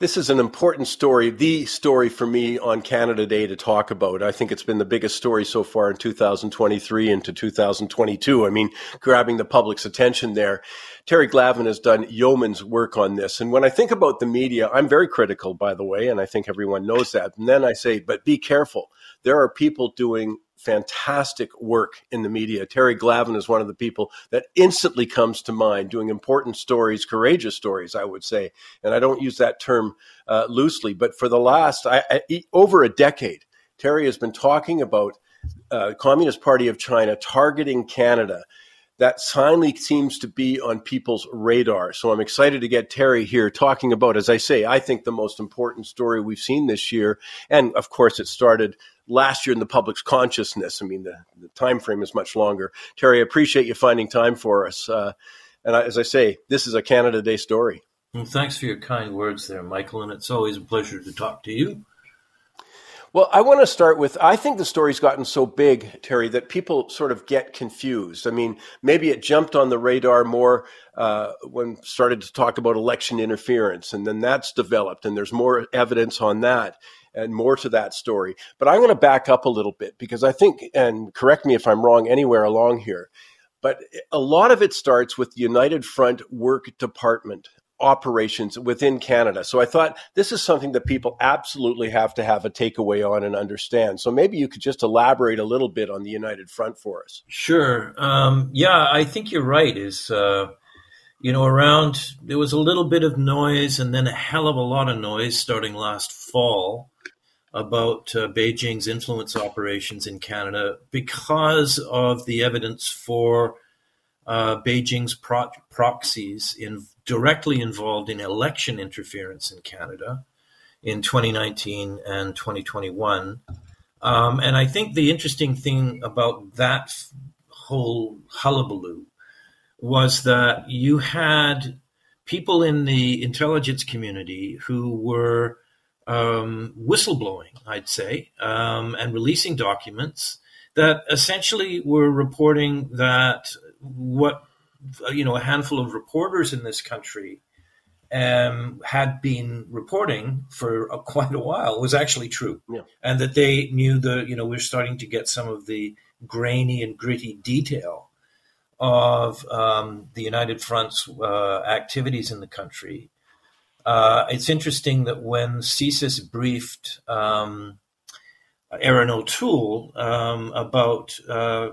This is an important story, the story for me on Canada Day to talk about. I think it's been the biggest story so far in 2023 into 2022. I mean, grabbing the public's attention there. Terry Glavin has done yeoman's work on this. And when I think about the media, I'm very critical, by the way, and I think everyone knows that. And then I say, but be careful. There are people doing fantastic work in the media. Terry Glavin is one of the people that instantly comes to mind doing important stories, courageous stories, I would say. And I don't use that term uh, loosely, but for the last I, I, over a decade, Terry has been talking about uh, Communist Party of China targeting Canada that finally seems to be on people's radar. So I'm excited to get Terry here talking about, as I say, I think the most important story we've seen this year. And of course, it started last year in the public's consciousness. I mean, the, the time frame is much longer. Terry, I appreciate you finding time for us. Uh, and I, as I say, this is a Canada Day story. Well, thanks for your kind words there, Michael. And it's always a pleasure to talk to you. Well, I want to start with I think the story's gotten so big, Terry, that people sort of get confused. I mean, maybe it jumped on the radar more uh, when started to talk about election interference, and then that's developed, and there's more evidence on that and more to that story. But I'm going to back up a little bit because I think, and correct me if I'm wrong anywhere along here, but a lot of it starts with the United Front Work Department operations within Canada. So I thought this is something that people absolutely have to have a takeaway on and understand. So maybe you could just elaborate a little bit on the United Front for us. Sure. Um, yeah, I think you're right. Is uh, you know around there was a little bit of noise and then a hell of a lot of noise starting last fall about uh, Beijing's influence operations in Canada because of the evidence for uh, Beijing's pro- proxies in directly involved in election interference in Canada in 2019 and 2021. Um, and I think the interesting thing about that whole hullabaloo was that you had people in the intelligence community who were um, whistleblowing, I'd say, um, and releasing documents that essentially were reporting that what you know a handful of reporters in this country um, had been reporting for a, quite a while was actually true, yeah. and that they knew the you know we're starting to get some of the grainy and gritty detail of um, the United Front's uh, activities in the country. Uh, it's interesting that when CSIS briefed um, Erin O'Toole um, about uh,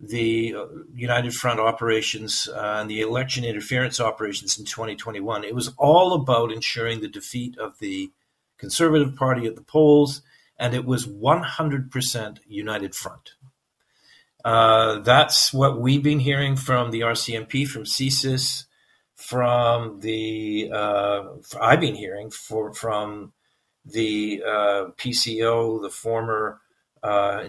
the uh, United Front operations uh, and the election interference operations in 2021. It was all about ensuring the defeat of the Conservative Party at the polls, and it was 100% United Front. Uh, that's what we've been hearing from the RCMP, from CSIS, from the uh, I've been hearing for, from the uh, PCO, the former uh,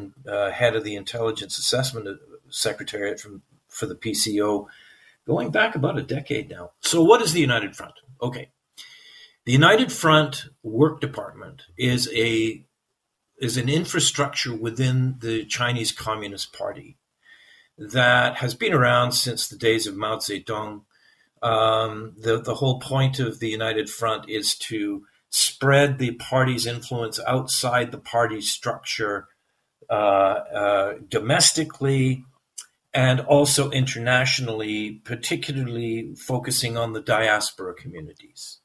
head of the Intelligence Assessment Secretariat from for the PCO going back about a decade now. So, what is the United Front? Okay, the United Front Work Department is a is an infrastructure within the Chinese Communist Party that has been around since the days of Mao Zedong. Um, the the whole point of the United Front is to spread the party's influence outside the party structure uh, uh, domestically and also internationally, particularly focusing on the diaspora communities.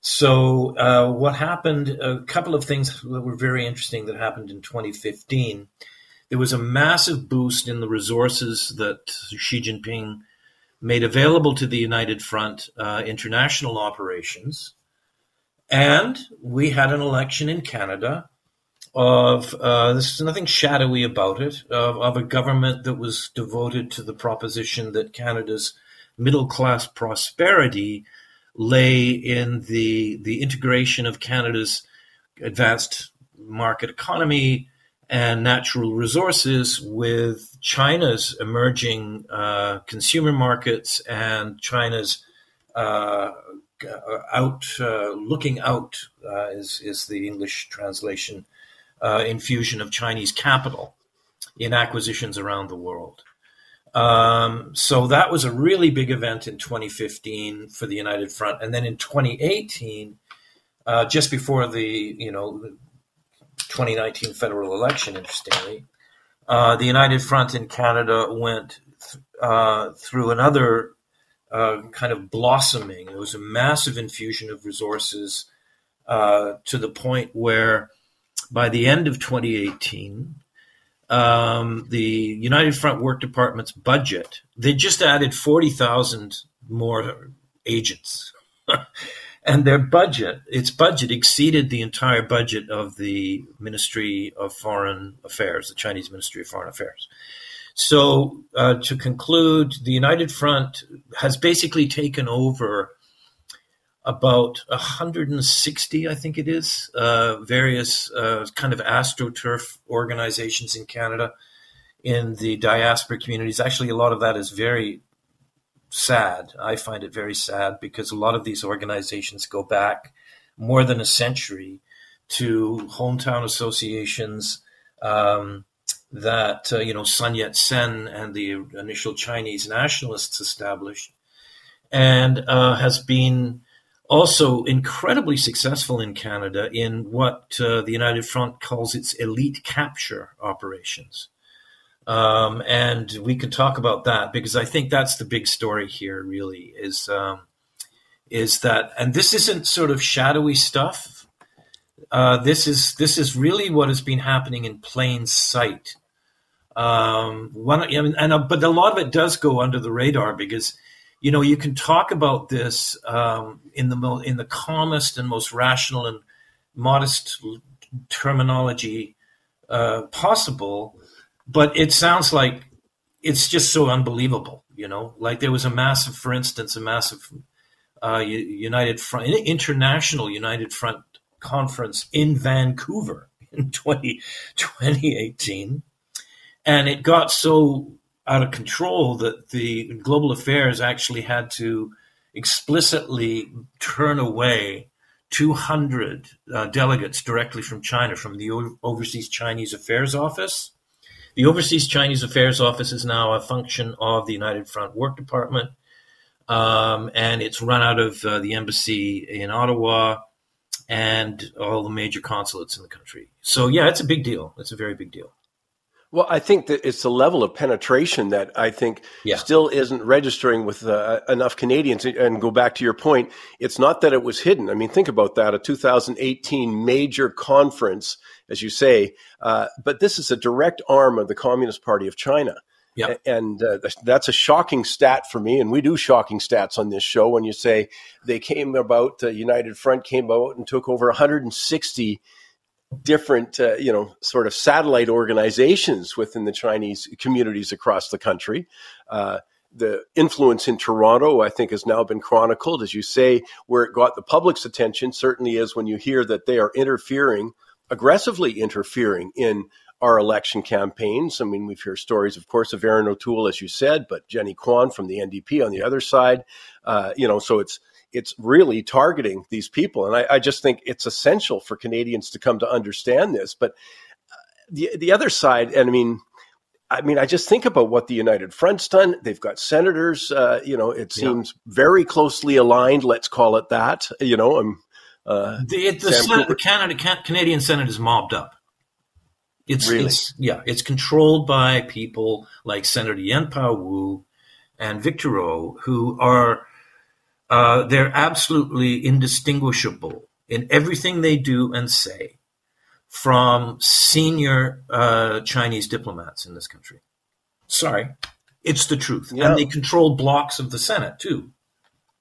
So, uh, what happened? A couple of things that were very interesting that happened in 2015. There was a massive boost in the resources that Xi Jinping made available to the United Front uh, international operations. And we had an election in Canada of uh, there's nothing shadowy about it of, of a government that was devoted to the proposition that Canada's middle class prosperity lay in the the integration of Canada's advanced market economy and natural resources with China's emerging uh, consumer markets and China's uh, out uh, looking out uh, is is the English translation uh, infusion of Chinese capital in acquisitions around the world. Um, so that was a really big event in 2015 for the United Front. And then in 2018, uh, just before the you know 2019 federal election. Interestingly, uh, the United Front in Canada went th- uh, through another uh, kind of blossoming. It was a massive infusion of resources uh, to the point where by the end of 2018, um, the United Front Work Department's budget, they just added 40,000 more agents. And their budget, its budget exceeded the entire budget of the Ministry of Foreign Affairs, the Chinese Ministry of Foreign Affairs. So, uh, to conclude, the United Front has basically taken over about 160, I think it is, uh, various uh, kind of astroturf organizations in Canada in the diaspora communities. Actually, a lot of that is very sad. I find it very sad because a lot of these organizations go back more than a century to hometown associations um, that uh, you know Sun Yat Sen and the initial Chinese nationalists established, and uh, has been also incredibly successful in Canada in what uh, the United Front calls its elite capture operations. Um, and we can talk about that because I think that's the big story here. Really, is um, is that, and this isn't sort of shadowy stuff. Uh, this is this is really what has been happening in plain sight. Um, one, I mean, and uh, but a lot of it does go under the radar because you know you can talk about this um, in the mo- in the calmest and most rational and modest terminology uh, possible but it sounds like it's just so unbelievable, you know. Like there was a massive, for instance, a massive uh, United Front, international United Front conference in Vancouver in 20, 2018, and it got so out of control that the Global Affairs actually had to explicitly turn away 200 uh, delegates directly from China, from the o- Overseas Chinese Affairs Office the Overseas Chinese Affairs Office is now a function of the United Front Work Department, um, and it's run out of uh, the embassy in Ottawa and all the major consulates in the country. So, yeah, it's a big deal. It's a very big deal. Well, I think that it's the level of penetration that I think yeah. still isn't registering with uh, enough Canadians. And go back to your point, it's not that it was hidden. I mean, think about that a 2018 major conference, as you say, uh, but this is a direct arm of the Communist Party of China. Yeah. And uh, that's a shocking stat for me. And we do shocking stats on this show when you say they came about, uh, United Front came about and took over 160 different, uh, you know, sort of satellite organizations within the Chinese communities across the country. Uh, the influence in Toronto, I think, has now been chronicled. As you say, where it got the public's attention certainly is when you hear that they are interfering, aggressively interfering in our election campaigns. I mean, we've heard stories, of course, of Erin O'Toole, as you said, but Jenny Kwan from the NDP on the other side. Uh, you know, so it's it's really targeting these people. And I, I, just think it's essential for Canadians to come to understand this. But uh, the the other side, and I mean, I mean, I just think about what the United Front's done. They've got senators. Uh, you know, it seems yeah. very closely aligned. Let's call it that. You know, I'm. Uh, the the, Senate, the Canada, Canadian Senate is mobbed up. It's, really? it's yeah, it's controlled by people like Senator Yuen Pau Woo and Victor O, who are uh, they're absolutely indistinguishable in everything they do and say from senior uh, Chinese diplomats in this country. Sorry, it's the truth, yeah. and they control blocks of the Senate too.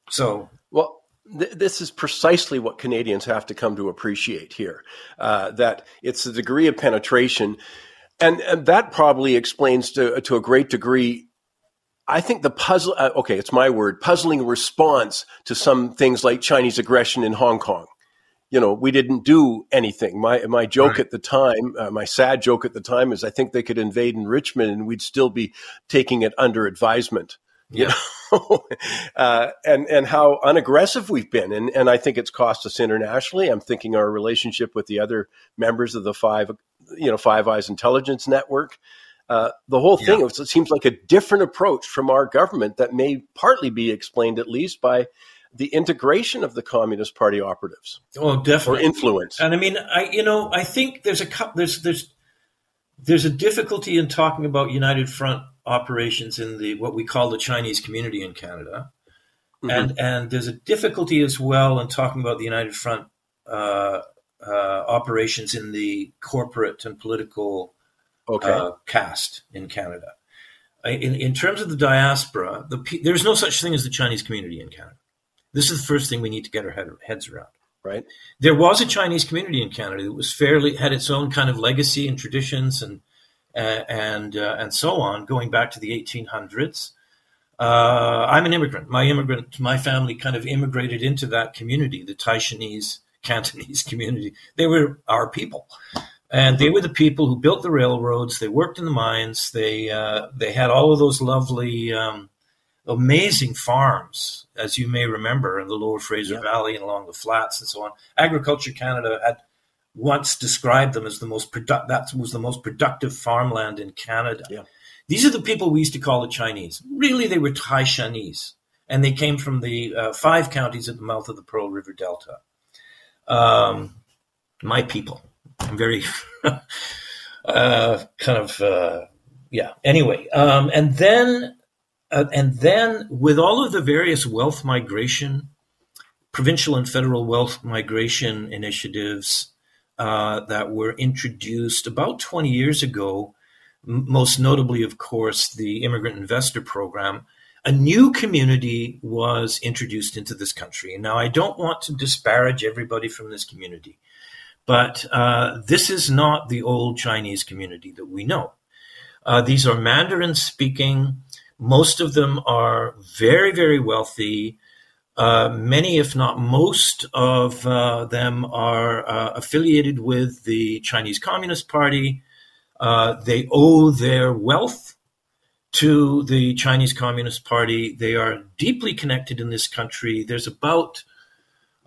So, well, th- this is precisely what Canadians have to come to appreciate here. Uh, that it's the degree of penetration, and, and that probably explains to to a great degree I think the puzzle, uh, okay, it's my word, puzzling response to some things like Chinese aggression in Hong Kong. You know, we didn't do anything. My my joke right. at the time, uh, my sad joke at the time, is I think they could invade in Richmond and we'd still be taking it under advisement. Yeah. You know? uh, and and how unaggressive we've been, and and I think it's cost us internationally. I'm thinking our relationship with the other members of the five, you know, Five Eyes intelligence network. Uh, the whole thing, yeah. it seems like a different approach from our government that may partly be explained, at least, by the integration of the Communist Party operatives. Oh, definitely. Or influence. And I mean, I you know, I think there's a there's there's there's a difficulty in talking about United Front operations in the what we call the Chinese community in Canada, mm-hmm. and and there's a difficulty as well in talking about the United Front uh, uh, operations in the corporate and political okay. uh, cast in Canada. In, in terms of the diaspora, the, there's no such thing as the Chinese community in Canada. This is the first thing we need to get our head, heads around. Right. There was a Chinese community in Canada that was fairly had its own kind of legacy and traditions and uh, and uh, and so on, going back to the 1800s. Uh, I'm an immigrant. My immigrant, my family kind of immigrated into that community, the Taishanese Cantonese community. They were our people, and they were the people who built the railroads. They worked in the mines. They uh, they had all of those lovely, um, amazing farms, as you may remember, in the Lower Fraser yeah. Valley and along the flats and so on. Agriculture Canada had once described them as the most produ- that was the most productive farmland in Canada. Yeah. These are the people we used to call the Chinese. Really, they were Taishanese, and they came from the uh, five counties at the mouth of the Pearl River Delta. Um, my people. I'm very uh, kind of uh, yeah. Anyway, um, and then uh, and then with all of the various wealth migration, provincial and federal wealth migration initiatives uh, that were introduced about 20 years ago, most notably, of course, the Immigrant Investor Program, a new community was introduced into this country. Now I don't want to disparage everybody from this community, but uh, this is not the old Chinese community that we know. Uh, these are Mandarin speaking. Most of them are very, very wealthy. Uh, many, if not most, of uh, them are uh, affiliated with the Chinese Communist Party. Uh, they owe their wealth to the Chinese Communist Party. They are deeply connected in this country. There's about,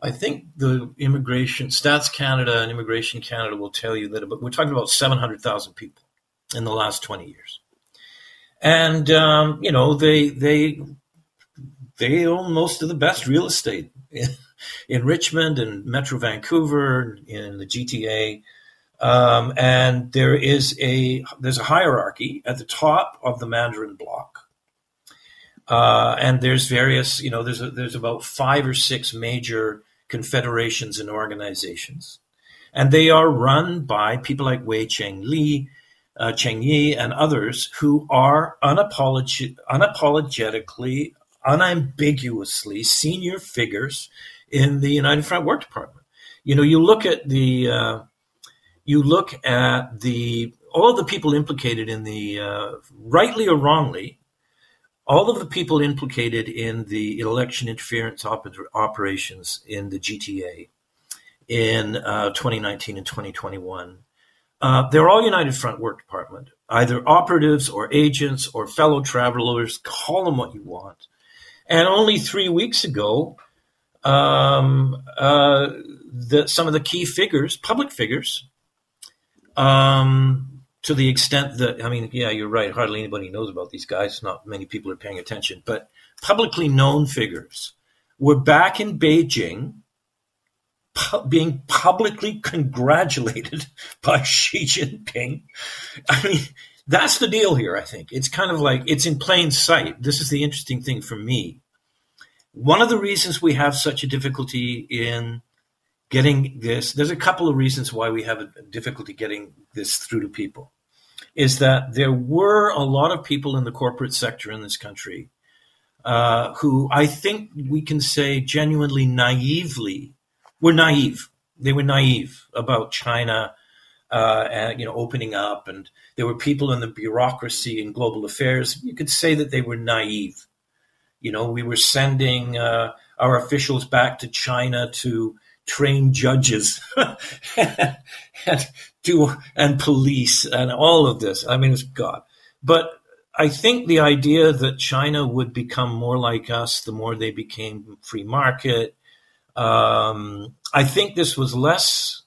I think, the Immigration Stats Canada and Immigration Canada will tell you that about, we're talking about 700,000 people in the last 20 years. And um, you know they they they own most of the best real estate in, in Richmond and Metro Vancouver, in the GTA. Um, and there is a there's a hierarchy at the top of the Mandarin block, uh, and there's various you know there's a, there's about five or six major confederations and organizations, and they are run by people like Wei Cheng Li, uh, Cheng Yi, and others who are unapolog- unapologetically unambiguously senior figures in the United Front Work Department. You know, you look at the uh, you look at the all the people implicated in the uh, rightly or wrongly, all of the people implicated in the election interference op- operations in the GTA in uh, 2019 and 2021. Uh, they're all United Front Work Department, either operatives or agents or fellow travelers, call them what you want. And only three weeks ago, um, uh, the, some of the key figures, public figures, um, to the extent that, I mean, yeah, you're right. Hardly anybody knows about these guys. Not many people are paying attention. But publicly known figures were back in Beijing pu- being publicly congratulated by Xi Jinping. I mean, that's the deal here, I think. It's kind of like it's in plain sight. This is the interesting thing for me. One of the reasons we have such a difficulty in getting this, there's a couple of reasons why we have a difficulty getting this through to people, is that there were a lot of people in the corporate sector in this country uh, who I think we can say genuinely naively were naive. They were naive about China uh, and you know opening up, and there were people in the bureaucracy and global affairs. You could say that they were naive. You know, we were sending uh, our officials back to China to train judges and do and police and all of this. I mean, it's God. But I think the idea that China would become more like us the more they became free market. Um, I think this was less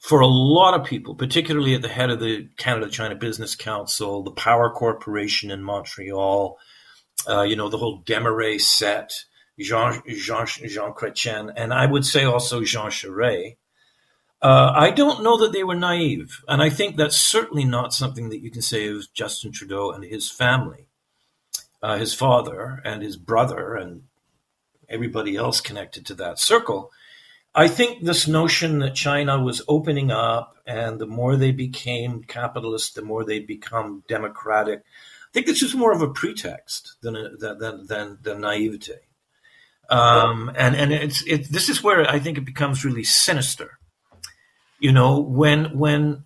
for a lot of people, particularly at the head of the Canada China Business Council, the Power Corporation in Montreal, uh, you know, the whole Desmarais set, Jean Jean Jean Chrétien, and I would say also Jean Charest. Uh, I don't know that they were naive, and I think that's certainly not something that you can say of Justin Trudeau and his family, uh, his father and his brother, and everybody else connected to that circle. I think this notion that China was opening up, and the more they became capitalist, the more they become democratic. I think this is more of a pretext than a, than, than than. Um, and and it's it, this is where I think it becomes really sinister. You know, when when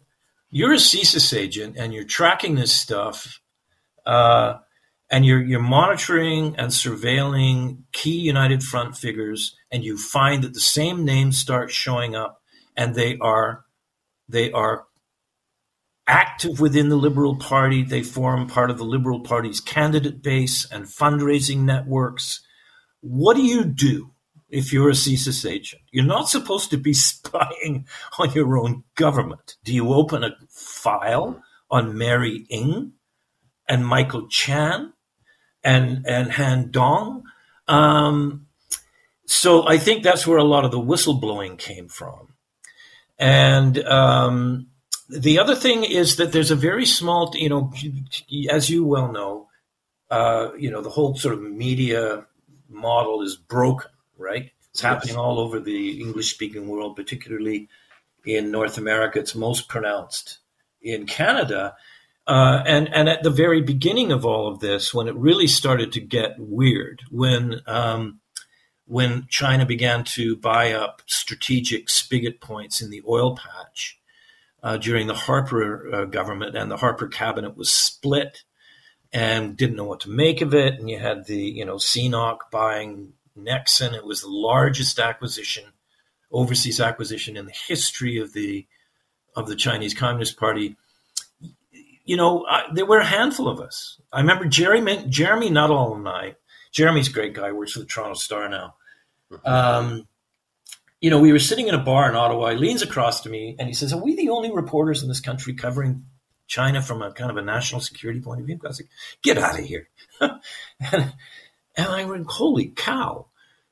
you're a CSIS agent and you're tracking this stuff, uh, and you're you're monitoring and surveilling key United Front figures, and you find that the same names start showing up, and they are they are active within the Liberal Party. They form part of the Liberal Party's candidate base and fundraising networks what do you do if you're a CSIS agent? You're not supposed to be spying on your own government. Do you open a file on Mary Ng and Michael Chan and and Han Dong? Um, so I think that's where a lot of the whistleblowing came from. And um, the other thing is that there's a very small, you know, as you well know, uh, you know, the whole sort of media model is broken, right? It's happening yes. all over the English speaking world, particularly in North America. It's most pronounced in Canada. Uh, and, and at the very beginning of all of this, when it really started to get weird, when, um, when China began to buy up strategic spigot points in the oil patch uh, during the Harper uh, government, and the Harper cabinet was split and didn't know what to make of it. And you had the, you know, CNOOC buying Nexen. It was the largest acquisition, overseas acquisition in the history of the of the Chinese Communist Party. You know, I, there were a handful of us. I remember Jeremy, Jeremy Nuttall and I. Jeremy's a great guy. Works for the Toronto Star now. Um, you know, we were sitting in a bar in Ottawa. He leans across to me and he says, "Are we the only reporters in this country covering China from a kind of a national security point of view. I was like, get out of here. and, and I went, holy cow,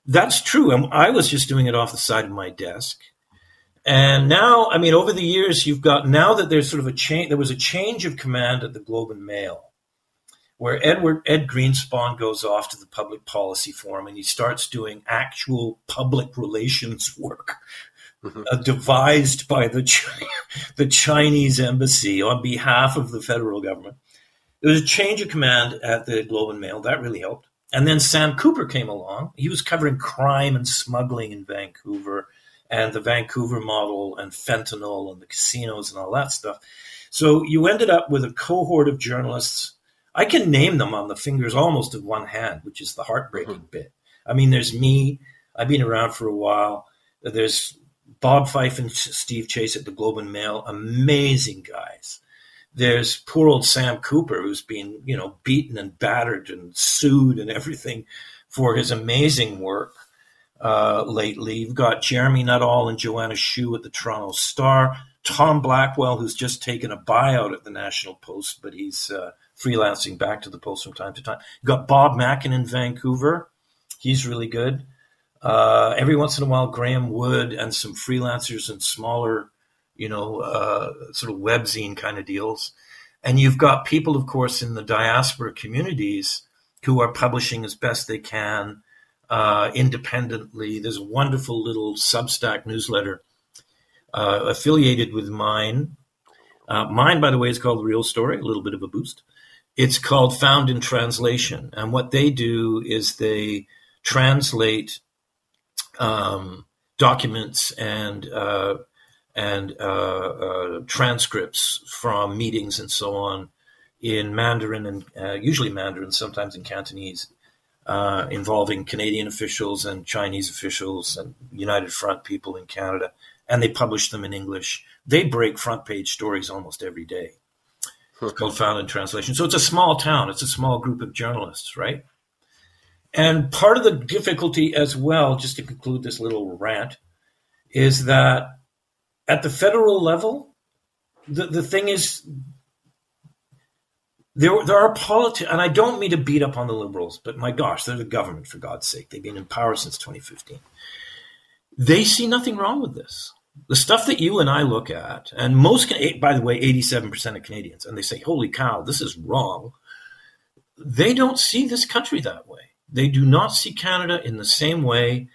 that's true. And I was just doing it off the side of my desk. And now, I mean, over the years, you've got now that there's sort of a change. There was a change of command at the Globe and Mail, where Edward Ed Greenspon goes off to the Public Policy Forum and he starts doing actual public relations work. Uh, devised by the the Chinese embassy on behalf of the federal government. There was a change of command at the Globe and Mail that really helped. And then Sam Cooper came along. He was covering crime and smuggling in Vancouver and the Vancouver model and fentanyl and the casinos and all that stuff. So you ended up with a cohort of journalists. I can name them on the fingers almost of one hand, which is the heartbreaking mm-hmm. bit. I mean, there's me. I've been around for a while. There's Bob Fife and Steve Chase at the Globe and Mail, amazing guys. There's poor old Sam Cooper, who's been, you know, beaten and battered and sued and everything for his amazing work uh, lately. You've got Jeremy Nuttall and Joanna Chiu at the Toronto Star. Tom Blackwell, who's just taken a buyout at the National Post, but he's uh, freelancing back to the Post from time to time. You've got Bob Mackin in Vancouver. He's really good. Uh, every once in a while, Graham Wood and some freelancers and smaller, you know, uh, sort of webzine kind of deals. And you've got people, of course, in the diaspora communities who are publishing as best they can uh, independently. There's a wonderful little Substack newsletter uh, affiliated with mine. Uh, mine, by the way, is called The Real Story, a little bit of a boost. It's called Found in Translation. And what they do is they translate um, documents and uh, and uh, uh, transcripts from meetings and so on in Mandarin and uh, usually Mandarin, sometimes in Cantonese, uh, involving Canadian officials and Chinese officials and United Front people in Canada, and they publish them in English. They break front page stories almost every day. It's called Found in Translation. So it's a small town. It's a small group of journalists, right? And part of the difficulty as well, just to conclude this little rant, is that at the federal level, the, the thing is, there, there are politics, and I don't mean to beat up on the liberals, but my gosh, they're the government for God's sake. They've been in power since 2015. They see nothing wrong with this. The stuff that you and I look at, and most, eh, by the way, 87% of Canadians, and they say, holy cow, this is wrong. They don't see this country that way. They do not see Canada in the same way.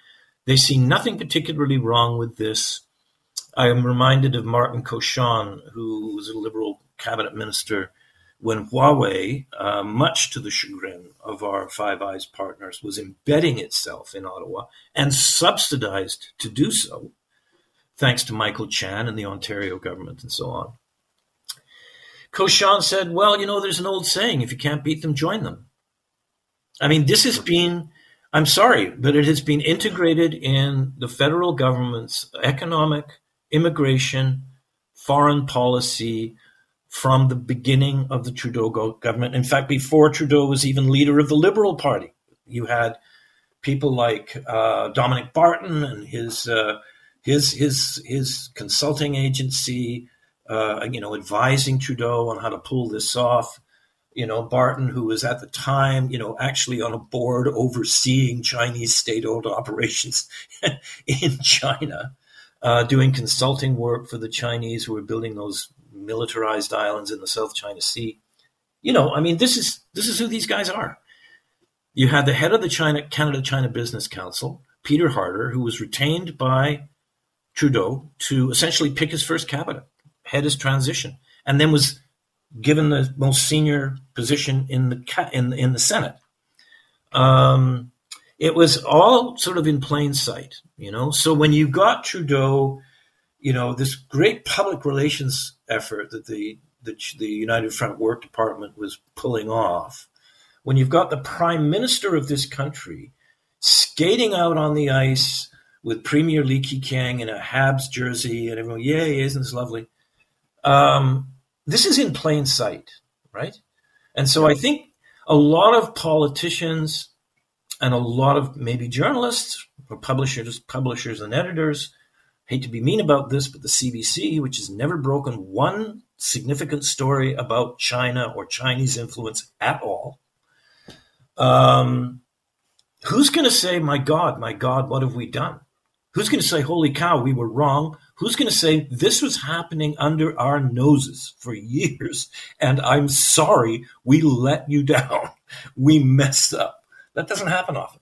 They see nothing particularly wrong with this. I am reminded of Martin Cauchon, who was a Liberal cabinet minister when Huawei, uh, much to the chagrin of our Five Eyes partners, was embedding itself in Ottawa and subsidized to do so, thanks to Michael Chan and the Ontario government and so on. Cauchon said, Well, you know, there's an old saying if you can't beat them, join them. I mean, this has been, I'm sorry, but it has been integrated in the federal government's economic, immigration, foreign policy, from the beginning of the Trudeau government. In fact, before Trudeau was even leader of the Liberal Party, you had people like uh, Dominic Barton and his uh, his his his consulting agency, uh, you know, advising Trudeau on how to pull this off. You know, Barton, who was at the time, you know, actually on a board overseeing Chinese state-owned operations in China, uh, doing consulting work for the Chinese who were building those militarized islands in the South China Sea. You know, I mean, this is this is who these guys are. You had the head of the China Canada China Business Council, Peter Harder, who was retained by Trudeau to essentially pick his first cabinet, head his transition, and then was given the most senior position in the in in the Senate. Um, it was all sort of in plain sight, you know. So when you got Trudeau you know, this great public relations effort that the, the, the United Front Work Department was pulling off, when you've got the prime minister of this country skating out on the ice with Premier Li Keqiang in a Habs jersey and everyone, yay, isn't this lovely? Um, this is in plain sight, right? And so I think a lot of politicians and a lot of maybe journalists or publishers, publishers and editors hate to be mean about this, but the CBC, which has never broken one significant story about China or Chinese influence at all, um, who's going to say, my God, my God, what have we done? Who's going to say, holy cow, we were wrong? Who's going to say, this was happening under our noses for years, and I'm sorry we let you down. We messed up. That doesn't happen often.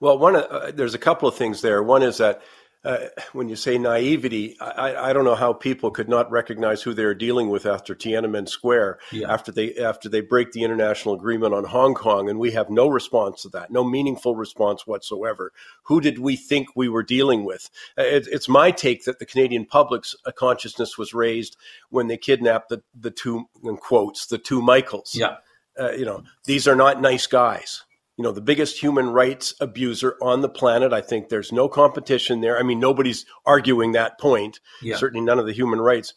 Well, one uh, there's a couple of things there. One is that uh, when you say naivety, I, I, don't know how people could not recognize who they're dealing with after Tiananmen Square, yeah. after they after they break the international agreement on Hong Kong, and we have no response to that, no meaningful response whatsoever. Who did we think we were dealing with? Uh, it, it's my take that the Canadian public's uh, consciousness was raised when they kidnapped the the two in quotes the two Michaels. Yeah, uh, you know these are not nice guys you know, the biggest human rights abuser on the planet. I think there's no competition there. I mean, nobody's arguing that point. Yeah. Certainly none of the human rights.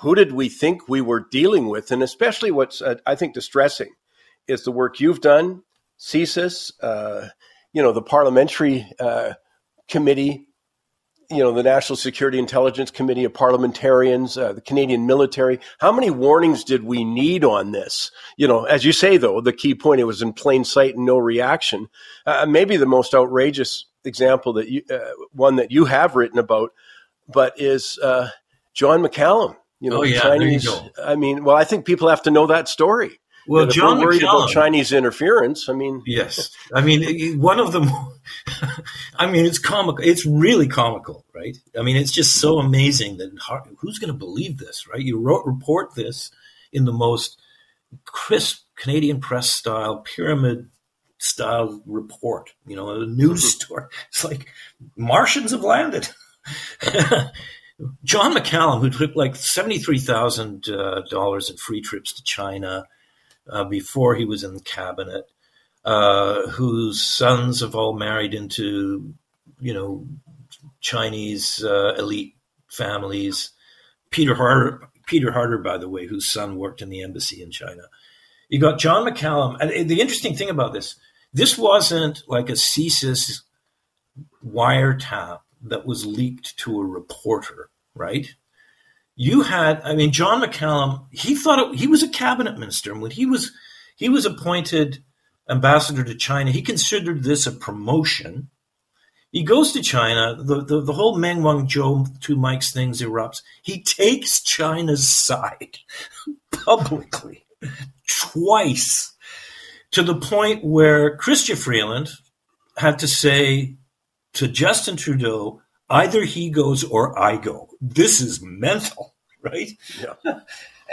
Who did we think we were dealing with? And especially what's, uh, I think, distressing is the work you've done, CSIS, uh, you know, the parliamentary uh, committee you know, the National Security Intelligence Committee of parliamentarians, uh, the Canadian military. How many warnings did we need on this? You know, as you say, though, the key point, it was in plain sight and no reaction. Uh, maybe the most outrageous example that you, uh, one that you have written about, but is uh, John McCallum. You know, oh, yeah, Chinese. I mean, well, I think people have to know that story. Well, John we're worried McCallum, about Chinese interference. I mean, yes, I mean one of them. I mean, it's comical. It's really comical, right? I mean, it's just so amazing that who's going to believe this, right? You wrote report this in the most crisp Canadian press style, pyramid style report. You know, a news mm-hmm. story. It's like Martians have landed. John McCallum, who took like seventy three thousand uh, dollars in free trips to China uh, before he was in the cabinet, uh, whose sons have all married into, you know, Chinese uh, elite families. Peter Harder, Peter Harder, by the way, whose son worked in the embassy in China. You got John McCallum, and the interesting thing about this, this wasn't like a CSIS wiretap that was leaked to a reporter, right? You had, I mean, John McCallum, he thought it, he was a cabinet minister. And when he was, he was appointed ambassador to China, he considered this a promotion. He goes to China. The, the, the whole Meng Wanzhou two Mikes things erupts. He takes China's side publicly twice to the point where Chrystia Freeland had to say to Justin Trudeau, either he goes or I go. This is mental, right? Yeah.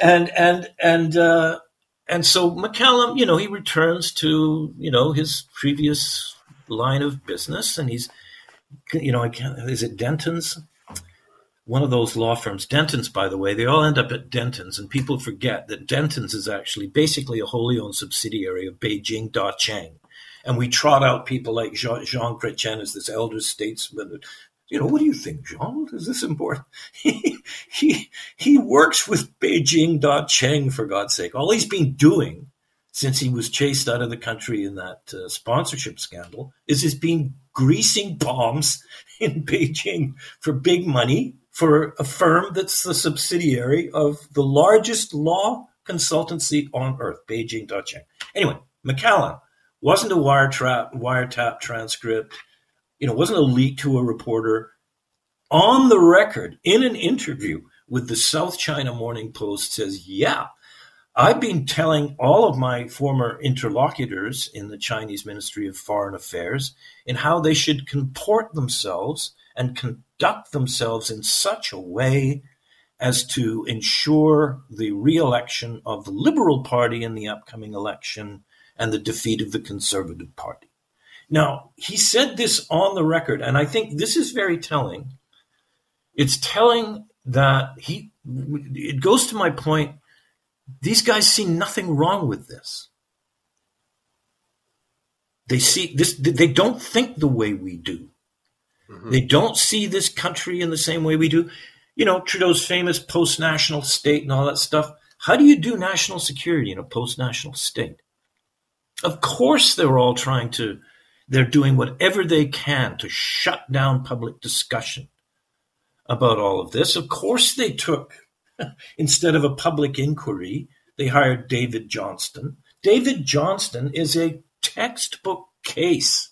and and and uh, and so McCallum, you know, he returns to you know his previous line of business, and he's, you know, I can't, is it Dentons? One of those law firms, Dentons, by the way, they all end up at Dentons, and people forget that Dentons is actually basically a wholly owned subsidiary of Beijing Da Cheng. And we trot out people like Jean, Jean Chrétien as this elder statesman you know, what do you think, Jean? Is this important? he, he, he works with Beijing Da Cheng, for God's sake. All he's been doing since he was chased out of the country in that uh, sponsorship scandal is he's been greasing palms in Beijing for big money for a firm that's the subsidiary of the largest law consultancy on earth, Beijing Da Cheng. Anyway, McCallum wasn't a wiretap, wiretap transcript you know, wasn't a leak to a reporter on the record in an interview with the South China Morning Post says, yeah, I've been telling all of my former interlocutors in the Chinese Ministry of Foreign Affairs in how they should comport themselves and conduct themselves in such a way as to ensure the re-election of the Liberal Party in the upcoming election and the defeat of the Conservative Party. Now, he said this on the record, and I think this is very telling. It's telling that he, it goes to my point, these guys see nothing wrong with this. They see this, they don't think the way we do. Mm-hmm. They don't see this country in the same way we do. You know, Trudeau's famous post national state and all that stuff. How do you do national security in a post national state? Of course, they're all trying to they're doing whatever they can to shut down public discussion about all of this. Of course, they took, instead of a public inquiry, they hired David Johnston. David Johnston is a textbook case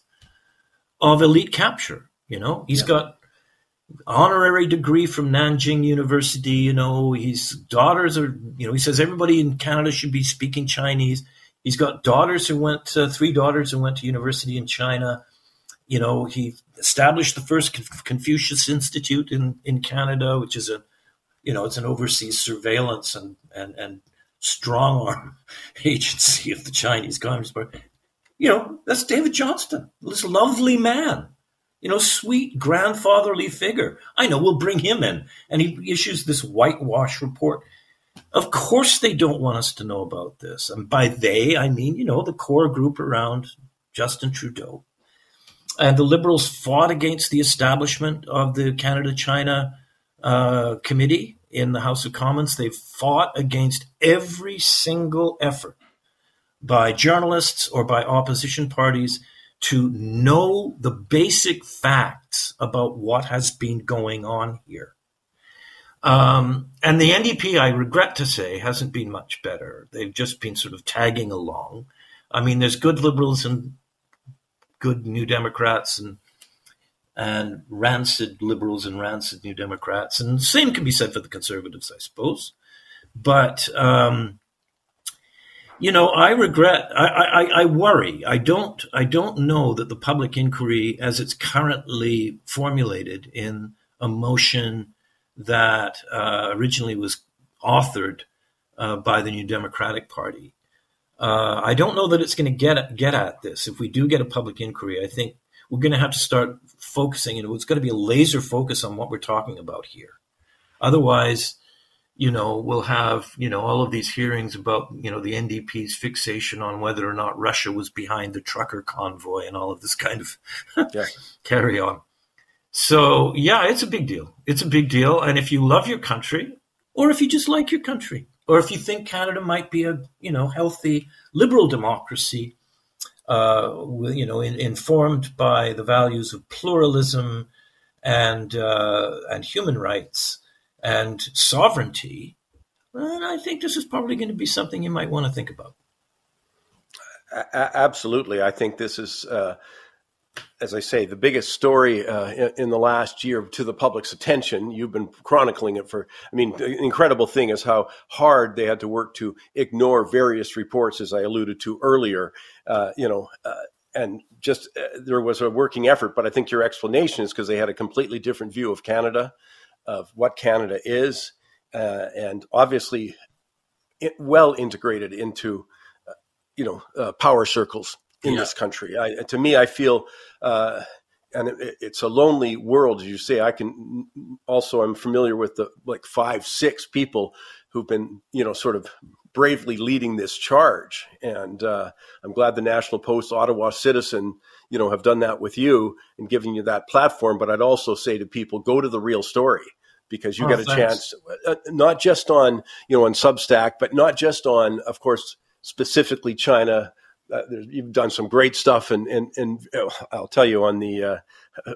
of elite capture. You know, he's yeah. got honorary degree from Nanjing University. You know, his daughters are, you know, he says everybody in Canada should be speaking Chinese. He's got daughters who went, three daughters who went to university in China. You know, he established the first Confucius Institute in, in Canada, which is a, you know, it's an overseas surveillance and, and, and strong arm agency of the Chinese Communist Party. You know, that's David Johnston, this lovely man, you know, sweet grandfatherly figure. I know, we'll bring him in. And he issues this whitewash report. Of course, they don't want us to know about this. And by they, I mean, you know, the core group around Justin Trudeau. And the Liberals fought against the establishment of the Canada China uh, Committee in the House of Commons. They fought against every single effort by journalists or by opposition parties to know the basic facts about what has been going on here. Um, and the NDP, I regret to say, hasn't been much better. They've just been sort of tagging along. I mean, there's good liberals and good New Democrats and and rancid liberals and rancid New Democrats, and same can be said for the conservatives, I suppose. But um, you know, I regret. I, I, I worry. I don't. I don't know that the public inquiry, as it's currently formulated in a motion that uh, originally was authored uh, by the New Democratic Party. Uh, I don't know that it's going to get at, get at this. If we do get a public inquiry, I think we're going to have to start focusing. You know, it's going to be a laser focus on what we're talking about here. Otherwise, you know, we'll have you know all of these hearings about you know the NDP's fixation on whether or not Russia was behind the trucker convoy and all of this kind of yeah. carry on. So yeah, it's a big deal. It's a big deal. And if you love your country, or if you just like your country, or if you think Canada might be a you know healthy liberal democracy, uh, you know, in, informed by the values of pluralism and uh, and human rights, and sovereignty, then I think this is probably going to be something you might want to think about. absolutely. I think this is, uh, as I say, the biggest story uh, in, the last year to the public's attention. You've been chronicling it for, I mean, the incredible thing is how hard they had to work to ignore various reports, as I alluded to earlier. Uh, you know, uh, and just uh, there was a working effort, but I think your explanation is because they had a completely different view of Canada, of what Canada is, uh, and obviously it, well integrated into, uh, you know, power circles in yeah. this country. I, to me, I feel, uh, and it, it's a lonely world, as you say. I can also, I'm familiar with the like five, six people who've been, you know, sort of bravely leading this charge. And uh, I'm glad the National Post, Ottawa Citizen, you know, have done that with you and giving you that platform. But I'd also say to people, go to the real story because you oh, get a thanks. chance, uh, not just on, you know, on Substack, but not just on, of course, specifically China. Uh, you've done some great stuff, and and and uh, I'll tell you on the uh,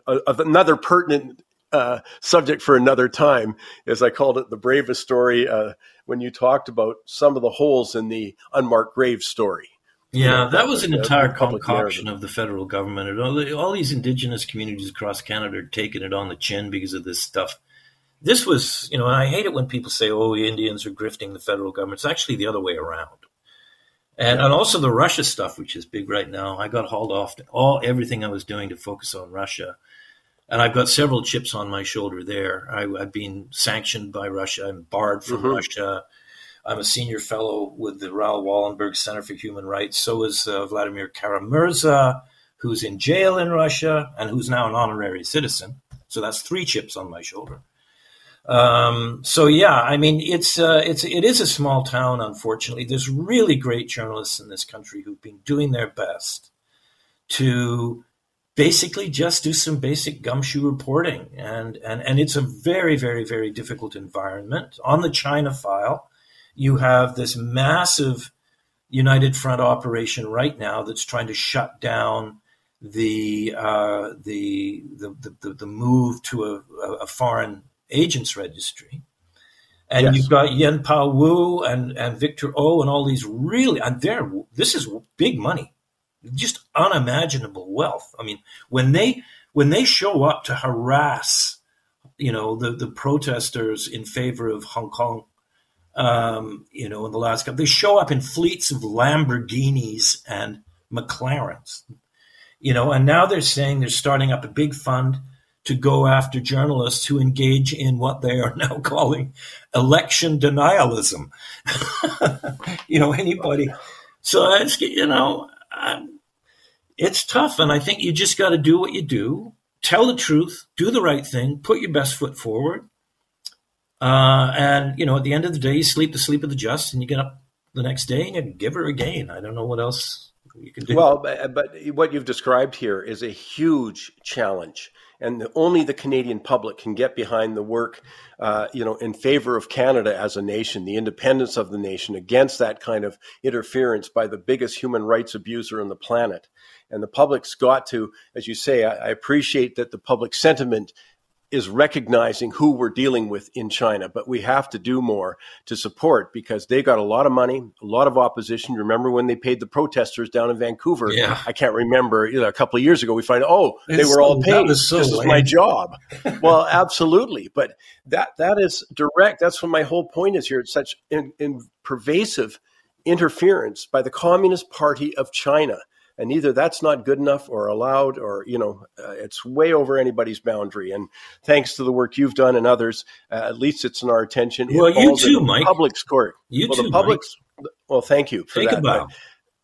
uh, another pertinent uh, subject for another time, as I called it, the bravest story uh, when you talked about some of the holes in the unmarked grave story. Yeah, that, was an entire concoction of the federal government. And all, all, these indigenous communities across Canada are taking it on the chin because of this stuff this was, you know, I hate it when people say, oh, Indians are grifting the federal government. It's actually the other way around. And, and also the Russia stuff, which is big right now. I got hauled off to all everything I was doing to focus on Russia. And I've got several chips on my shoulder there. I, have been sanctioned by Russia. I'm barred from mm-hmm. Russia. I'm a senior fellow with the Raoul Wallenberg Center for Human Rights. So is uh, Vladimir Kara-Murza, who's in jail in Russia and who's now an honorary citizen. So that's three chips on my shoulder. Um, so yeah, I mean, it's uh, it's it is a small town. Unfortunately, there's really great journalists in this country who've been doing their best to basically just do some basic gumshoe reporting, and and and it's a very very very difficult environment. On the China file, you have this massive United Front operation right now that's trying to shut down the uh, the, the, the the move to a, a foreign agents registry. And yes. you've got Yuen Pau Woo and, and Victor O and all these really, and they're, this is big money, just unimaginable wealth. I mean, when they, when they show up to harass, you know, the, the protesters in favor of Hong Kong, um, you know, in the last couple, they show up in fleets of Lamborghinis and McLarens, you know, and now they're saying they're starting up a big fund to go after journalists who engage in what they are now calling election denialism. you know, anybody. So it's, you know, it's tough. And I think you just got to do what you do, tell the truth, do the right thing, put your best foot forward. Uh, and, you know, at the end of the day, you sleep the sleep of the just and you get up the next day and you give her again. I don't know what else you can do. Well, but what you've described here is a huge challenge and the, only the Canadian public can get behind the work, uh, you know, in favor of Canada as a nation, the independence of the nation, against that kind of interference by the biggest human rights abuser on the planet. And the public's got to, as you say, I, I appreciate that the public sentiment is recognizing who we're dealing with in China, but we have to do more to support because they got a lot of money, a lot of opposition. Remember when they paid the protesters down in Vancouver? Yeah. I can't remember. You know, a couple of years ago, we find oh they were all paid. So this lame. is my job. well, absolutely, but that that is direct. That's what my whole point is here. It's such in, in pervasive interference by the Communist Party of China and either that's not good enough or allowed or you know uh, it's way over anybody's boundary. And thanks to the work you've done and others uh, at least it's in our attention. Well it you too mike. public's court. You well, too the public's mike. well thank you for Think that about.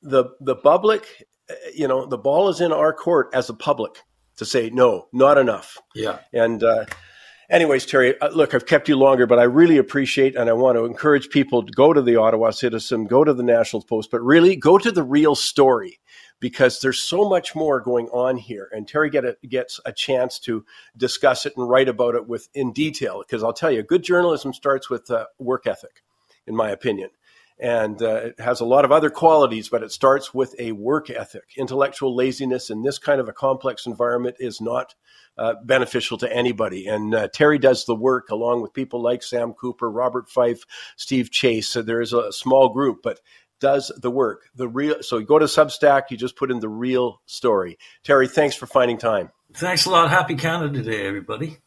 the the public uh, you know the ball is in our court as a public to say no not enough. Yeah. And uh, anyways, Terry, uh, look, I've kept you longer, but I really appreciate and I want to encourage people to go to the Ottawa Citizen, go to the National Post, but really go to the real story because there's so much more going on here. And Terry get a, gets a chance to discuss it and write about it with in detail. Because I'll tell you, good journalism starts with uh, work ethic, in my opinion. and uh, it has a lot of other qualities, but it starts with a work ethic. Intellectual laziness in this kind of a complex environment is not uh, beneficial to anybody. And uh, Terry does the work along with people like Sam Cooper, Robert Fife, Steve Chase. So there is a small group, but does the work. The real. So you go to Substack, you just put in the real story. Terry, thanks for finding time. Thanks a lot. Happy Canada Day, everybody.